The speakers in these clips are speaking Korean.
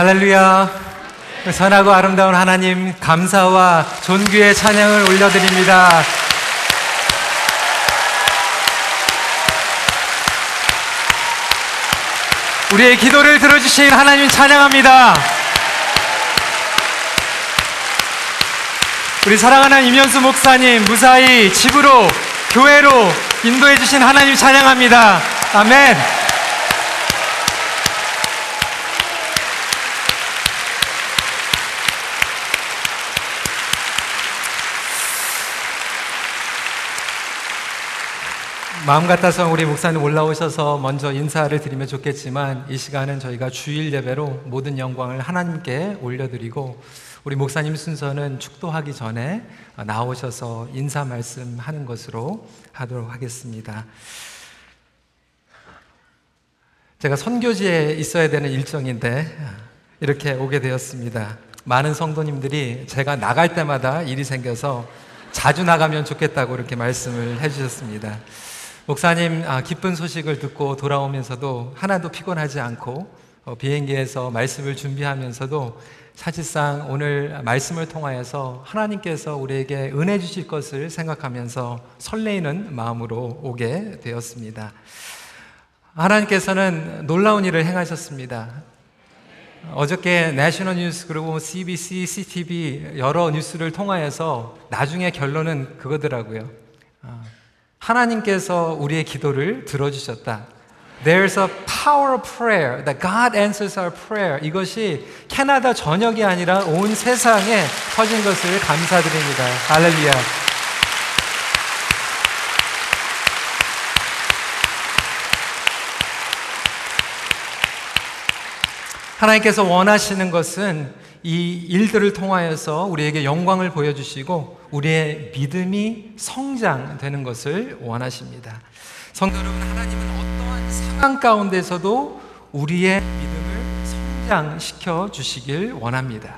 할렐루야. 선하고 아름다운 하나님, 감사와 존귀의 찬양을 올려드립니다. 우리의 기도를 들어주신 하나님 찬양합니다. 우리 사랑하는 임현수 목사님, 무사히 집으로, 교회로 인도해주신 하나님 찬양합니다. 아멘. 마음 같아서 우리 목사님 올라오셔서 먼저 인사를 드리면 좋겠지만 이 시간은 저희가 주일 예배로 모든 영광을 하나님께 올려드리고 우리 목사님 순서는 축도하기 전에 나오셔서 인사 말씀하는 것으로 하도록 하겠습니다. 제가 선교지에 있어야 되는 일정인데 이렇게 오게 되었습니다. 많은 성도님들이 제가 나갈 때마다 일이 생겨서 자주 나가면 좋겠다고 이렇게 말씀을 해주셨습니다. 목사님 아, 기쁜 소식을 듣고 돌아오면서도 하나도 피곤하지 않고 어, 비행기에서 말씀을 준비하면서도 사실상 오늘 말씀을 통하여서 하나님께서 우리에게 은혜 주실 것을 생각하면서 설레이는 마음으로 오게 되었습니다. 하나님께서는 놀라운 일을 행하셨습니다. 어저께 내셔널 뉴스 그리고 CBC, CTV 여러 뉴스를 통하여서 나중에 결론은 그거더라고요. 아, 하나님께서 우리의 기도를 들어주셨다. There's a power of prayer that God answers our prayer. 이것이 캐나다 전역이 아니라 온 세상에 퍼진 것을 감사드립니다. 할렐루야. 하나님께서 원하시는 것은 이 일들을 통하여서 우리에게 영광을 보여주시고 우리의 믿음이 성장되는 것을 원하십니다. 성도 여러분, 하나님은 어떠한 상황 가운데서도 우리의 믿음을 성장시켜 주시길 원합니다.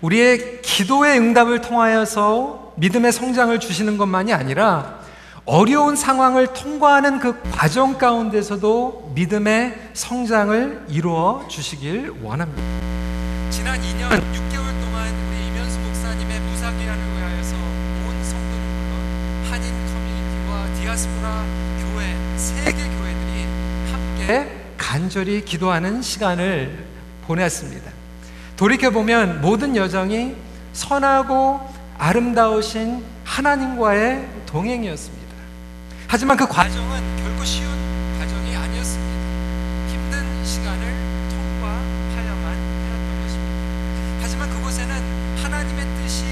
우리의 기도의 응답을 통하여서 믿음의 성장을 주시는 것만이 아니라 어려운 상황을 통과하는 그 과정 가운데서도 믿음의 성장을 이루어 주시길 원합니다. 지난 2년 6개월 동안 우리 이면수 목사님의 무사 귀환을 위하여서 온 성도들 한인 커뮤니티와 디아스포라 교회 세계 교회들이 함께 간절히 기도하는 시간을 보냈습니다. 돌이켜 보면 모든 여정이 선하고 아름다우신 하나님과의 동행이었습니다. 하지만 그 과정은 결코 쉬운 과정이 아니었습니다. 힘든 시간을 통과하여만 해왔던 것입니다. 하지만 그곳에는 하나님의 뜻이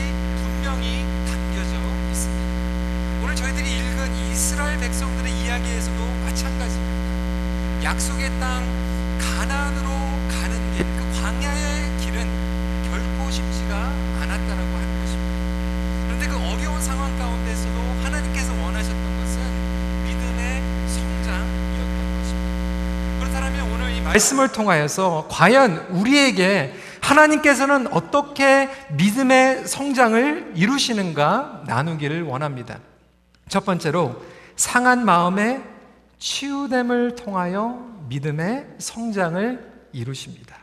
분명히 담겨져 있습니다. 오늘 저희들이 읽은 이스라엘 백성들의 이야기에서도 마찬가지입니다. 약속의 땅 가나안으로 가는 길, 그 광야의 길은 결코 쉽지가 않았다라고 하는 것입니다. 그런데 그 어려운 상황 가운데서도 하나님께서 원하셨던 것은 믿음의 성장이었던 것입니다. 그렇다면 오늘 이 말씀을 통하여서 과연 우리에게 하나님께서는 어떻게 믿음의 성장을 이루시는가 나누기를 원합니다. 첫 번째로 상한 마음의 치유됨을 통하여 믿음의 성장을 이루십니다.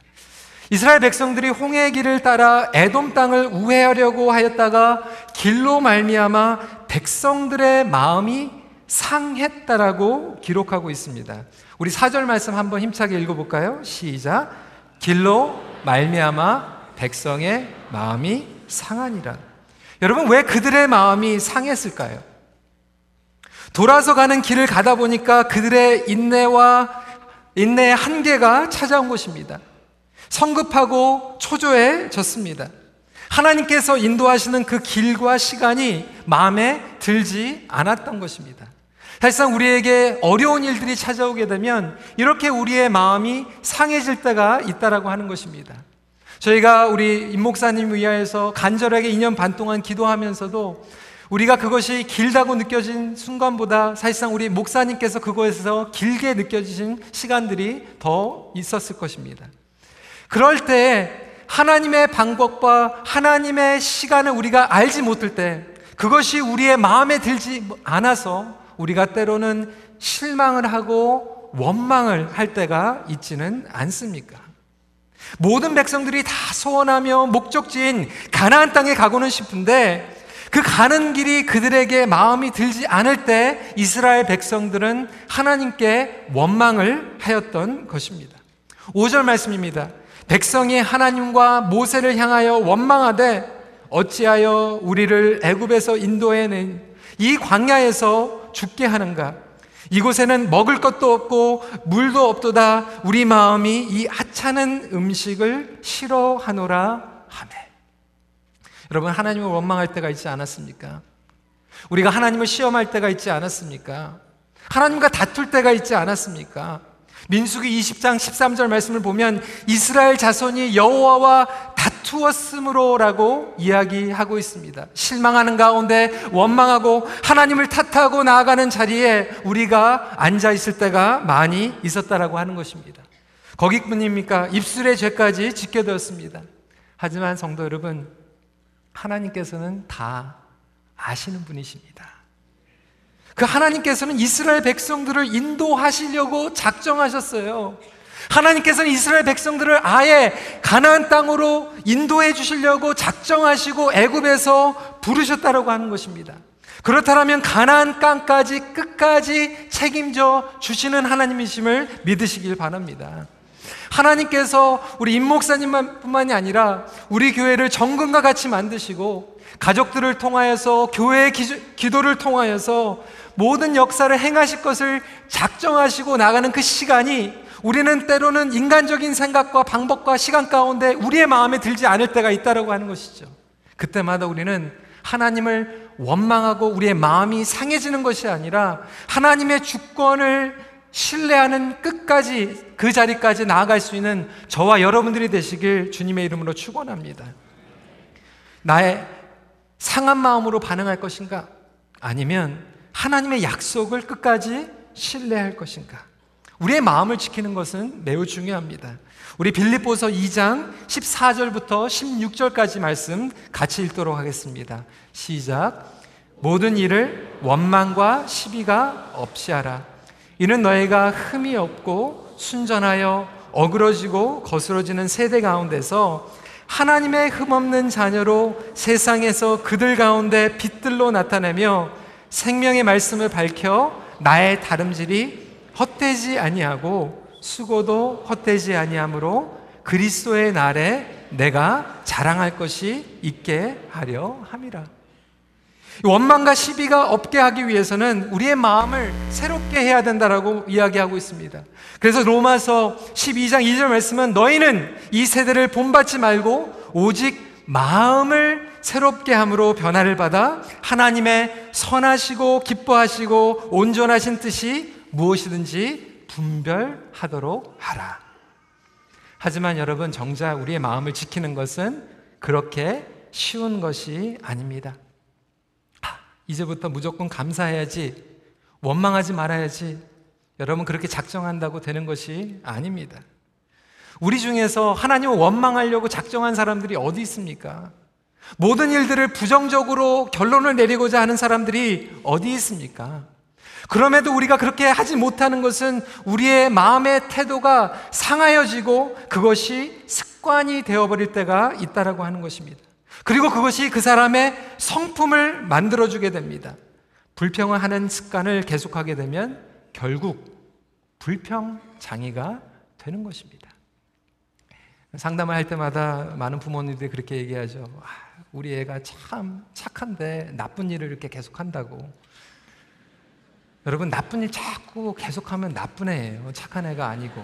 이스라엘 백성들이 홍해의 길을 따라 에돔 땅을 우회하려고 하였다가 길로 말미암아 백성들의 마음이 상했다라고 기록하고 있습니다. 우리 사절 말씀 한번 힘차게 읽어볼까요? 시작. 길로 말미암아 백성의 마음이 상하니라. 여러분 왜 그들의 마음이 상했을까요? 돌아서 가는 길을 가다 보니까 그들의 인내와 인내의 한계가 찾아온 것입니다. 성급하고 초조해졌습니다. 하나님께서 인도하시는 그 길과 시간이 마음에 들지 않았던 것입니다. 사실상 우리에게 어려운 일들이 찾아오게 되면 이렇게 우리의 마음이 상해질 때가 있다라고 하는 것입니다. 저희가 우리 임 목사님 위하여서 간절하게 2년 반 동안 기도하면서도 우리가 그것이 길다고 느껴진 순간보다 사실상 우리 목사님께서 그것에서 길게 느껴지신 시간들이 더 있었을 것입니다. 그럴 때 하나님의 방법과 하나님의 시간을 우리가 알지 못할 때 그것이 우리의 마음에 들지 않아서 우리가 때로는 실망을 하고 원망을 할 때가 있지는 않습니까? 모든 백성들이 다 소원하며 목적지인 가나안 땅에 가고는 싶은데 그 가는 길이 그들에게 마음이 들지 않을 때 이스라엘 백성들은 하나님께 원망을 하였던 것입니다. 5절 말씀입니다. 백성이 하나님과 모세를 향하여 원망하되 어찌하여 우리를 애굽에서 인도해낸 이 광야에서 죽게 하는가? 이곳에는 먹을 것도 없고 물도 없도다. 우리 마음이 이 하찮은 음식을 싫어하노라 하매. 여러분 하나님을 원망할 때가 있지 않았습니까? 우리가 하나님을 시험할 때가 있지 않았습니까? 하나님과 다툴 때가 있지 않았습니까? 민수기 20장 13절 말씀을 보면 이스라엘 자손이 여호와와 다투었으므로라고 이야기하고 있습니다. 실망하는 가운데 원망하고 하나님을 탓하고 나아가는 자리에 우리가 앉아 있을 때가 많이 있었다라고 하는 것입니다. 거기뿐입니까? 입술의 죄까지 짓게 되었습니다. 하지만 성도 여러분, 하나님께서는 다 아시는 분이십니다. 그 하나님께서는 이스라엘 백성들을 인도하시려고 작정하셨어요. 하나님께서는 이스라엘 백성들을 아예 가나안 땅으로 인도해 주시려고 작정하시고 애굽에서 부르셨다라고 하는 것입니다. 그렇다면 가나안 땅까지 끝까지 책임져 주시는 하나님이심을 믿으시길 바랍니다. 하나님께서 우리 임 목사님뿐만이 아니라 우리 교회를 정금과 같이 만드시고 가족들을 통하여서 교회의 기도를 통하여서 모든 역사를 행하실 것을 작정하시고 나가는 그 시간이 우리는 때로는 인간적인 생각과 방법과 시간 가운데 우리의 마음에 들지 않을 때가 있다라고 하는 것이죠. 그때마다 우리는 하나님을 원망하고 우리의 마음이 상해지는 것이 아니라 하나님의 주권을 신뢰하는 끝까지 그 자리까지 나아갈 수 있는 저와 여러분들이 되시길 주님의 이름으로 축원합니다. 나의 상한 마음으로 반응할 것인가? 아니면 하나님의 약속을 끝까지 신뢰할 것인가? 우리의 마음을 지키는 것은 매우 중요합니다. 우리 빌립보서 2장 14절부터 16절까지 말씀 같이 읽도록 하겠습니다. 시작. 모든 일을 원망과 시비가 없이 하라. 이는 너희가 흠이 없고 순전하여 어그러지고 거스러지는 세대 가운데서 하나님의 흠없는 자녀로 세상에서 그들 가운데 빛들로 나타내며 생명의 말씀을 밝혀 나의 다름질이 헛되지 아니하고 수고도 헛되지 아니하므로 그리스도의 날에 내가 자랑할 것이 있게 하려 함이라. 원망과 시비가 없게 하기 위해서는 우리의 마음을 새롭게 해야 된다라고 이야기하고 있습니다. 그래서 로마서 12장 2절 말씀은 너희는 이 세대를 본받지 말고 오직 마음을 새롭게 함으로 변화를 받아 하나님의 선하시고 기뻐하시고 온전하신 뜻이 무엇이든지 분별하도록 하라. 하지만 여러분, 정작 우리의 마음을 지키는 것은 그렇게 쉬운 것이 아닙니다. 아, 이제부터 무조건 감사해야지, 원망하지 말아야지, 여러분 그렇게 작정한다고 되는 것이 아닙니다. 우리 중에서 하나님을 원망하려고 작정한 사람들이 어디 있습니까? 모든 일들을 부정적으로 결론을 내리고자 하는 사람들이 어디 있습니까? 그럼에도 우리가 그렇게 하지 못하는 것은 우리의 마음의 태도가 상하여지고 그것이 습관이 되어버릴 때가 있다라고 하는 것입니다. 그리고 그것이 그 사람의 성품을 만들어주게 됩니다. 불평을 하는 습관을 계속하게 되면 결국 불평 장애가 되는 것입니다. 상담을 할 때마다 많은 부모님들이 그렇게 얘기하죠. 아, 우리 애가 참 착한데 나쁜 일을 이렇게 계속한다고. 여러분 나쁜 일 자꾸 계속하면 나쁜 애예요. 착한 애가 아니고.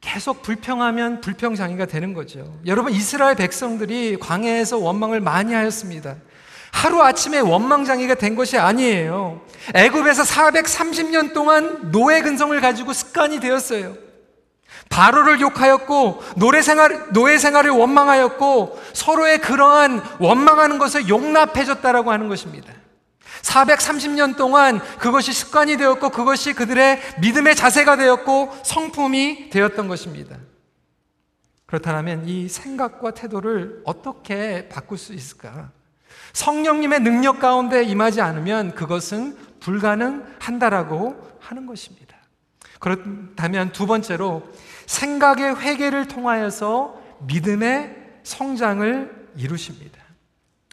계속 불평하면 불평장애가 되는 거죠. 여러분 이스라엘 백성들이 광야에서 원망을 많이 하였습니다. 하루 아침에 원망장애가 된 것이 아니에요. 애굽에서 430년 동안 노예 근성을 가지고 습관이 되었어요. 바로를 욕하였고 노래 생활 노예 생활을 원망하였고 서로의 그러한 원망하는 것을 용납해줬다라고 하는 것입니다. 430년 동안 그것이 습관이 되었고 그것이 그들의 믿음의 자세가 되었고 성품이 되었던 것입니다. 그렇다면 이 생각과 태도를 어떻게 바꿀 수 있을까? 성령님의 능력 가운데 임하지 않으면 그것은 불가능한다라고 하는 것입니다. 그렇다면 두 번째로 생각의 회개를 통하여서 믿음의 성장을 이루십니다.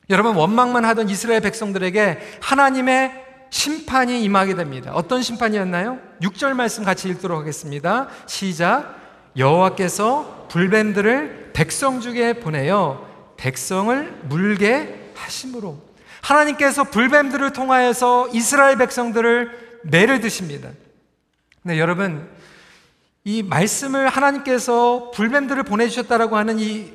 여러분 원망만 하던 이스라엘 백성들에게 하나님의 심판이 임하게 됩니다. 어떤 심판이었나요? 6절 말씀 같이 읽도록 하겠습니다. 시작. 여호와께서 불뱀들을 백성 중에 보내어 백성을 물게 하심으로 하나님께서 불뱀들을 통하여서 이스라엘 백성들을 매를 드십니다. 네, 여러분 이 말씀을 하나님께서 불뱀들을 보내주셨다라고 하는 이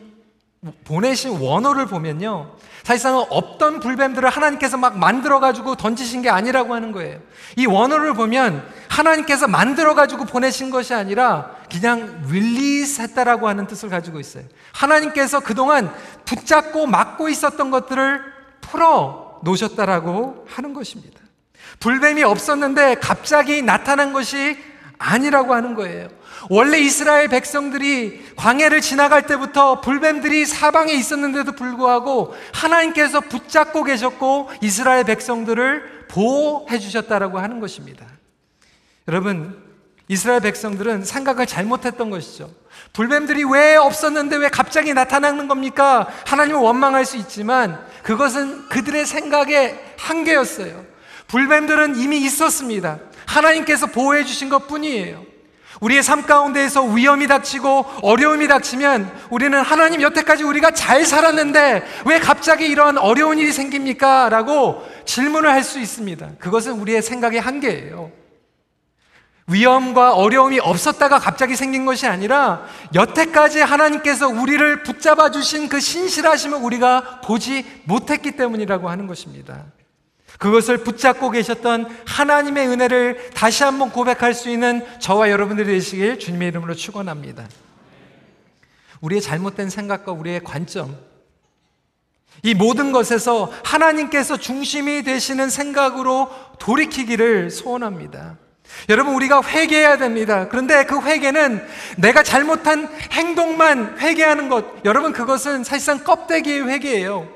보내신 원어를 보면요. 사실상 없던 불뱀들을 하나님께서 막 만들어가지고 던지신 게 아니라고 하는 거예요. 이 원어를 보면 하나님께서 만들어가지고 보내신 것이 아니라 그냥 release 했다라고 하는 뜻을 가지고 있어요. 하나님께서 그동안 붙잡고 막고 있었던 것들을 풀어 놓으셨다라고 하는 것입니다. 불뱀이 없었는데 갑자기 나타난 것이 아니라고 하는 거예요. 원래 이스라엘 백성들이 광해를 지나갈 때부터 불뱀들이 사방에 있었는데도 불구하고 하나님께서 붙잡고 계셨고 이스라엘 백성들을 보호해 주셨다라고 하는 것입니다. 여러분, 이스라엘 백성들은 생각을 잘못했던 것이죠. 불뱀들이 왜 없었는데 왜 갑자기 나타나는 겁니까? 하나님을 원망할 수 있지만 그것은 그들의 생각의 한계였어요. 불뱀들은 이미 있었습니다. 하나님께서 보호해 주신 것 뿐이에요. 우리의 삶 가운데에서 위험이 닥치고 어려움이 닥치면 우리는 하나님 여태까지 우리가 잘 살았는데 왜 갑자기 이런 어려운 일이 생깁니까? 라고 질문을 할 수 있습니다. 그것은 우리의 생각의 한계예요. 위험과 어려움이 없었다가 갑자기 생긴 것이 아니라 여태까지 하나님께서 우리를 붙잡아 주신 그 신실하심을 우리가 보지 못했기 때문이라고 하는 것입니다. 그것을 붙잡고 계셨던 하나님의 은혜를 다시 한번 고백할 수 있는 저와 여러분들이 되시길 주님의 이름으로 축원합니다. 우리의 잘못된 생각과 우리의 관점, 이 모든 것에서 하나님께서 중심이 되시는 생각으로 돌이키기를 소원합니다. 여러분, 우리가 회개해야 됩니다. 그런데 그 회개는 내가 잘못한 행동만 회개하는 것, 여러분, 그것은 사실상 껍데기의 회개예요.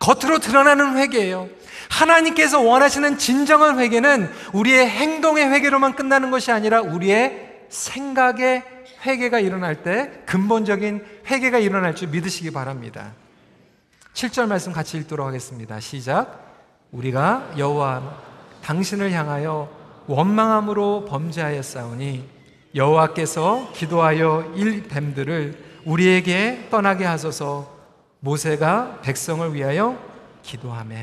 겉으로 드러나는 회개예요. 하나님께서 원하시는 진정한 회개는 우리의 행동의 회개로만 끝나는 것이 아니라 우리의 생각의 회개가 일어날 때 근본적인 회개가 일어날 줄 믿으시기 바랍니다. 7절 말씀 같이 읽도록 하겠습니다. 시작. 우리가 여호와 당신을 향하여 원망함으로 범죄하였사오니 여호와께서 기도하여 일 뱀들을 우리에게 떠나게 하소서 모세가 백성을 위하여 기도하며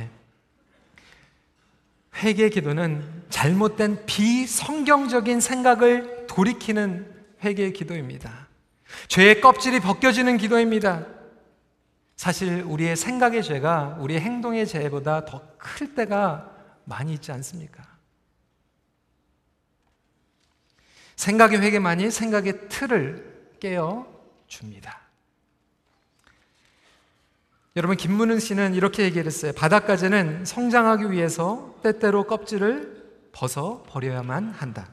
회개 기도는 잘못된 비성경적인 생각을 돌이키는 회개 기도입니다. 죄의 껍질이 벗겨지는 기도입니다. 사실 우리의 생각의 죄가 우리의 행동의 죄보다 더 클 때가 많이 있지 않습니까? 생각의 회개만이 생각의 틀을 깨어 줍니다. 여러분 김문은 씨는 이렇게 얘기를 했어요. 바닷가재는 성장하기 위해서 때때로 껍질을 벗어 버려야만 한다.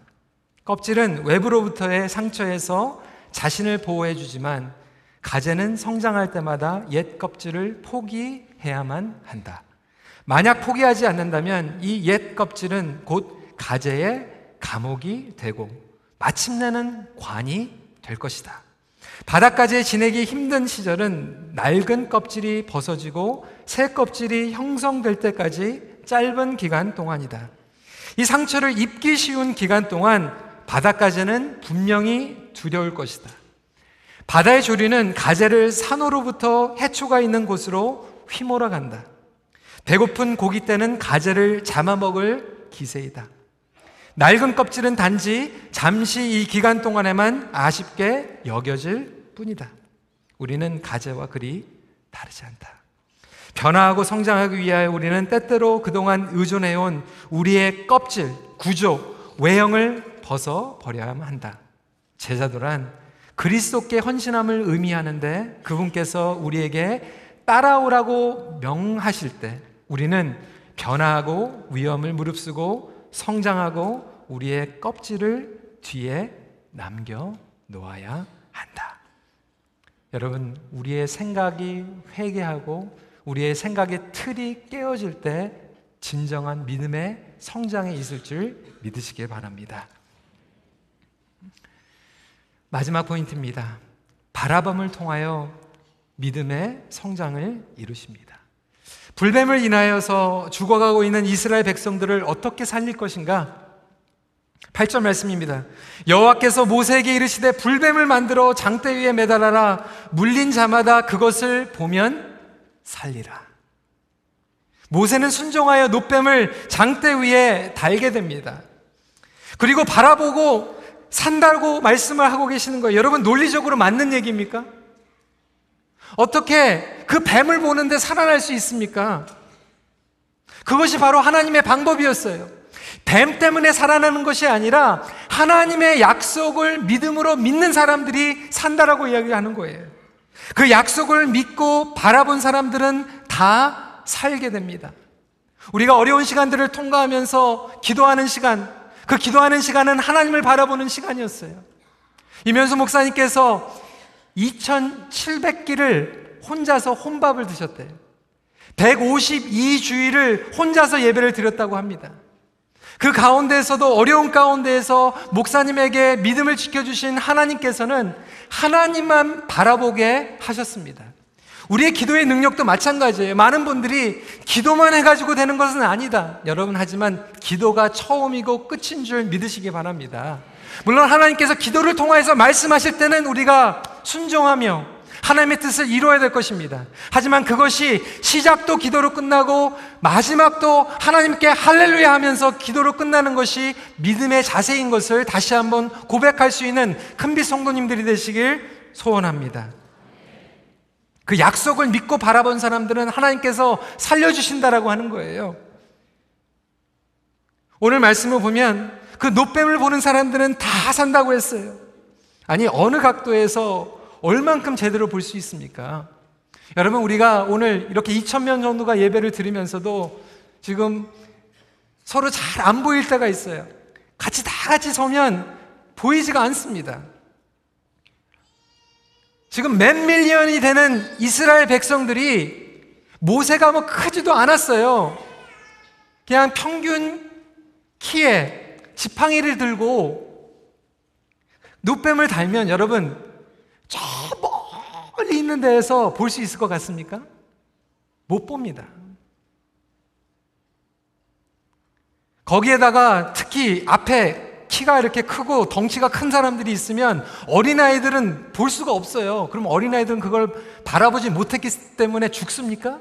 껍질은 외부로부터의 상처에서 자신을 보호해 주지만 가재는 성장할 때마다 옛 껍질을 포기해야만 한다. 만약 포기하지 않는다면 이 옛 껍질은 곧 가재의 감옥이 되고 마침내는 관이 될 것이다. 바닥까지 지내기 힘든 시절은 낡은 껍질이 벗어지고 새 껍질이 형성될 때까지 짧은 기간 동안이다. 이 상처를 입기 쉬운 기간 동안 바다까지는 분명히 두려울 것이다. 바다의 조리는 가재를 산호로부터 해초가 있는 곳으로 휘몰아 간다. 배고픈 고기 때는 가재를 잡아먹을 기세이다. 낡은 껍질은 단지 잠시 이 기간 동안에만 아쉽게 여겨질 뿐이다. 우리는 가재와 그리 다르지 않다. 변화하고 성장하기 위하여 우리는 때때로 그동안 의존해온 우리의 껍질, 구조, 외형을 벗어 버려야만 한다. 제자도란 그리스도께 헌신함을 의미하는데 그분께서 우리에게 따라오라고 명하실 때 우리는 변화하고 위험을 무릅쓰고 성장하고 우리의 껍질을 뒤에 남겨 놓아야 한다. 여러분, 우리의 생각이 회개하고 우리의 생각의 틀이 깨어질 때 진정한 믿음의 성장에 있을 줄 믿으시길 바랍니다. 마지막 포인트입니다. 바라봄을 통하여 믿음의 성장을 이루십니다. 불뱀을 인하여서 죽어가고 있는 이스라엘 백성들을 어떻게 살릴 것인가? 8절 말씀입니다. 여호와께서 모세에게 이르시되 불뱀을 만들어 장대 위에 매달아라 물린 자마다 그것을 보면 살리라. 모세는 순종하여 노뱀을 장대 위에 달게 됩니다. 그리고 바라보고 산다고 말씀을 하고 계시는 거예요. 여러분 논리적으로 맞는 얘기입니까? 어떻게 그 뱀을 보는데 살아날 수 있습니까? 그것이 바로 하나님의 방법이었어요. 뱀 때문에 살아나는 것이 아니라 하나님의 약속을 믿음으로 믿는 사람들이 산다라고 이야기하는 거예요. 그 약속을 믿고 바라본 사람들은 다 살게 됩니다. 우리가 어려운 시간들을 통과하면서 기도하는 시간, 그 기도하는 시간은 하나님을 바라보는 시간이었어요. 이면수 목사님께서 2700끼를 혼자서 혼밥을 드셨대요. 152주일을 혼자서 예배를 드렸다고 합니다. 그 가운데에서도 어려운 가운데에서 목사님에게 믿음을 지켜주신 하나님께서는 하나님만 바라보게 하셨습니다. 우리의 기도의 능력도 마찬가지예요. 많은 분들이 기도만 해가지고 되는 것은 아니다. 여러분, 하지만 기도가 처음이고 끝인 줄 믿으시기 바랍니다. 물론 하나님께서 기도를 통해서 말씀하실 때는 우리가 순종하며 하나님의 뜻을 이루어야 될 것입니다. 하지만 그것이 시작도 기도로 끝나고 마지막도 하나님께 할렐루야 하면서 기도로 끝나는 것이 믿음의 자세인 것을 다시 한번 고백할 수 있는 큰빛 성도님들이 되시길 소원합니다. 그 약속을 믿고 바라본 사람들은 하나님께서 살려주신다라고 하는 거예요. 오늘 말씀을 보면 그 노뱀을 보는 사람들은 다 산다고 했어요. 아니, 어느 각도에서 얼만큼 제대로 볼 수 있습니까? 여러분, 우리가 오늘 이렇게 2천명 정도가 예배를 드리면서도 지금 서로 잘 안 보일 때가 있어요. 같이 다 같이 서면 보이지가 않습니다. 지금 몇 밀리언이 되는 이스라엘 백성들이 모세가 뭐 크지도 않았어요. 그냥 평균 키에 지팡이를 들고 노뱀을 달면 여러분 저 멀리 있는 데에서 볼 수 있을 것 같습니까? 못 봅니다. 거기에다가 특히 앞에 키가 이렇게 크고 덩치가 큰 사람들이 있으면 어린아이들은 볼 수가 없어요. 그럼 어린아이들은 그걸 바라보지 못했기 때문에 죽습니까?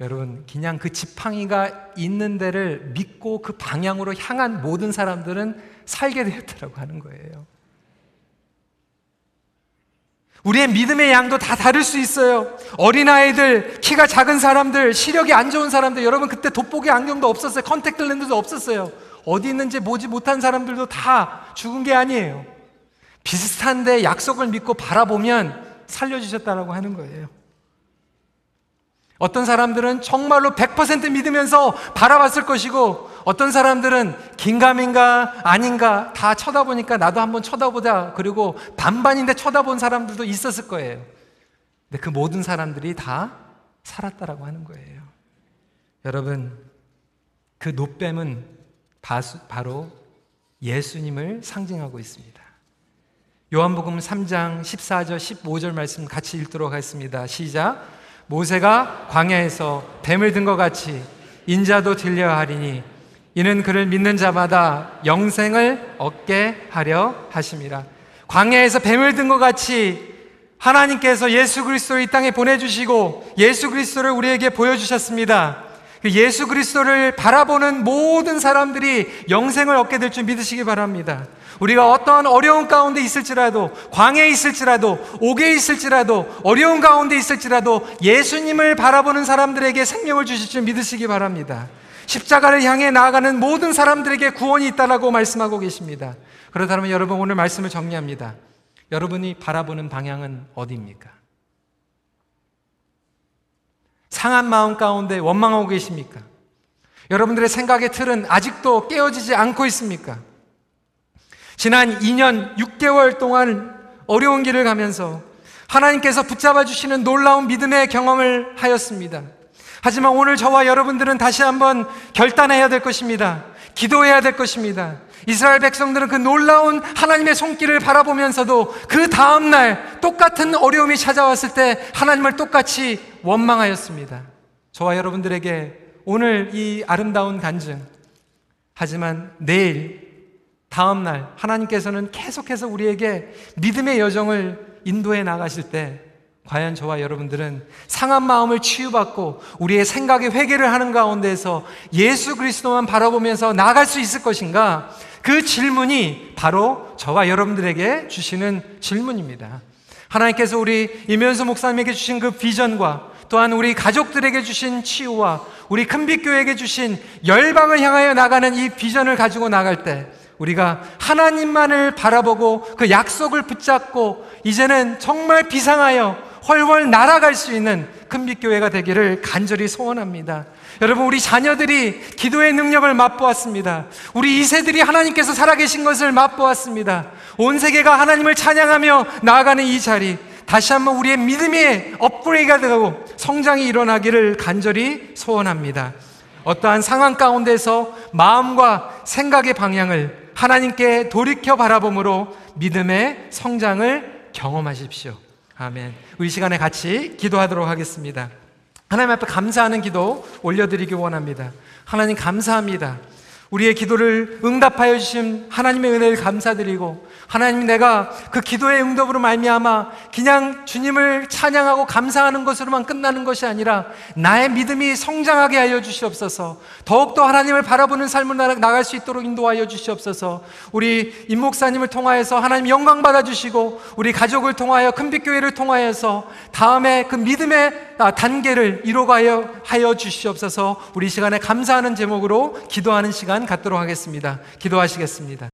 여러분, 그냥 그 지팡이가 있는 데를 믿고 그 방향으로 향한 모든 사람들은 살게 되었다고 하는 거예요. 우리의 믿음의 양도 다 다를 수 있어요. 어린아이들, 키가 작은 사람들, 시력이 안 좋은 사람들, 여러분 그때 돋보기 안경도 없었어요. 컨택트 렌즈도 없었어요. 어디 있는지 보지 못한 사람들도 다 죽은 게 아니에요. 비슷한데 약속을 믿고 바라보면 살려주셨다라고 하는 거예요. 어떤 사람들은 정말로 100% 믿으면서 바라봤을 것이고 어떤 사람들은 긴가민가 아닌가 다 쳐다보니까 나도 한번 쳐다보자 그리고 반반인데 쳐다본 사람들도 있었을 거예요. 근데 그 모든 사람들이 다 살았다라고 하는 거예요. 여러분 그 노뱀은 바로 예수님을 상징하고 있습니다. 요한복음 3장 14절 15절 말씀 같이 읽도록 하겠습니다. 시작. 모세가 광야에서 뱀을 든 것 같이 인자도 들려 하리니 이는 그를 믿는 자마다 영생을 얻게 하려 하심이라. 광야에서 뱀을 든 것 같이 하나님께서 예수 그리스도를 이 땅에 보내주시고 예수 그리스도를 우리에게 보여주셨습니다. 그 예수 그리스도를 바라보는 모든 사람들이 영생을 얻게 될 줄 믿으시기 바랍니다. 우리가 어떠한 어려운 가운데 있을지라도, 광해에 있을지라도, 옥에 있을지라도, 어려운 가운데 있을지라도 예수님을 바라보는 사람들에게 생명을 주실 줄 믿으시기 바랍니다. 십자가를 향해 나아가는 모든 사람들에게 구원이 있다라고 말씀하고 계십니다. 그렇다면 여러분 오늘 말씀을 정리합니다. 여러분이 바라보는 방향은 어디입니까? 상한 마음 가운데 원망하고 계십니까? 여러분들의 생각의 틀은 아직도 깨어지지 않고 있습니까? 지난 2년 6개월 동안 어려운 길을 가면서 하나님께서 붙잡아 주시는 놀라운 믿음의 경험을 하였습니다. 하지만 오늘 저와 여러분들은 다시 한번 결단해야 될 것입니다. 기도해야 될 것입니다. 이스라엘 백성들은 그 놀라운 하나님의 손길을 바라보면서도 그 다음날 똑같은 어려움이 찾아왔을 때 하나님을 똑같이 원망하였습니다. 저와 여러분들에게 오늘 이 아름다운 간증, 하지만 내일, 다음날 하나님께서는 계속해서 우리에게 믿음의 여정을 인도해 나가실 때 과연 저와 여러분들은 상한 마음을 치유받고 우리의 생각의 회개를 하는 가운데서 예수 그리스도만 바라보면서 나아갈 수 있을 것인가? 그 질문이 바로 저와 여러분들에게 주시는 질문입니다. 하나님께서 우리 이면수 목사님에게 주신 그 비전과 또한 우리 가족들에게 주신 치유와 우리 큰빛교회에게 주신 열방을 향하여 나가는 이 비전을 가지고 나갈 때 우리가 하나님만을 바라보고 그 약속을 붙잡고 이제는 정말 비상하여 훨훨 날아갈 수 있는 큰빛교회가 되기를 간절히 소원합니다. 여러분, 우리 자녀들이 기도의 능력을 맛보았습니다. 우리 2세들이 하나님께서 살아계신 것을 맛보았습니다. 온 세계가 하나님을 찬양하며 나아가는 이 자리, 다시 한번 우리의 믿음의 업그레이드가 되고 성장이 일어나기를 간절히 소원합니다. 어떠한 상황 가운데서 마음과 생각의 방향을 하나님께 돌이켜 바라봄으로 믿음의 성장을 경험하십시오. 아멘. 우리 시간에 같이 기도하도록 하겠습니다. 하나님 앞에 감사하는 기도 올려드리기 원합니다. 하나님 감사합니다. 우리의 기도를 응답하여 주신 하나님의 은혜를 감사드리고 하나님 내가 그 기도의 응답으로 말미암아 그냥 주님을 찬양하고 감사하는 것으로만 끝나는 것이 아니라 나의 믿음이 성장하게 하여 주시옵소서. 더욱더 하나님을 바라보는 삶을 나갈 수 있도록 인도하여 주시옵소서. 우리 임 목사님을 통하여서 하나님 영광 받아 주시고 우리 가족을 통하여 큰빛교회를 통하여서 다음에 그 믿음의 단계를 이루가여 하여 주시옵소서. 우리 시간에 감사하는 제목으로 기도하는 시간 갖도록 하겠습니다. 기도하시겠습니다.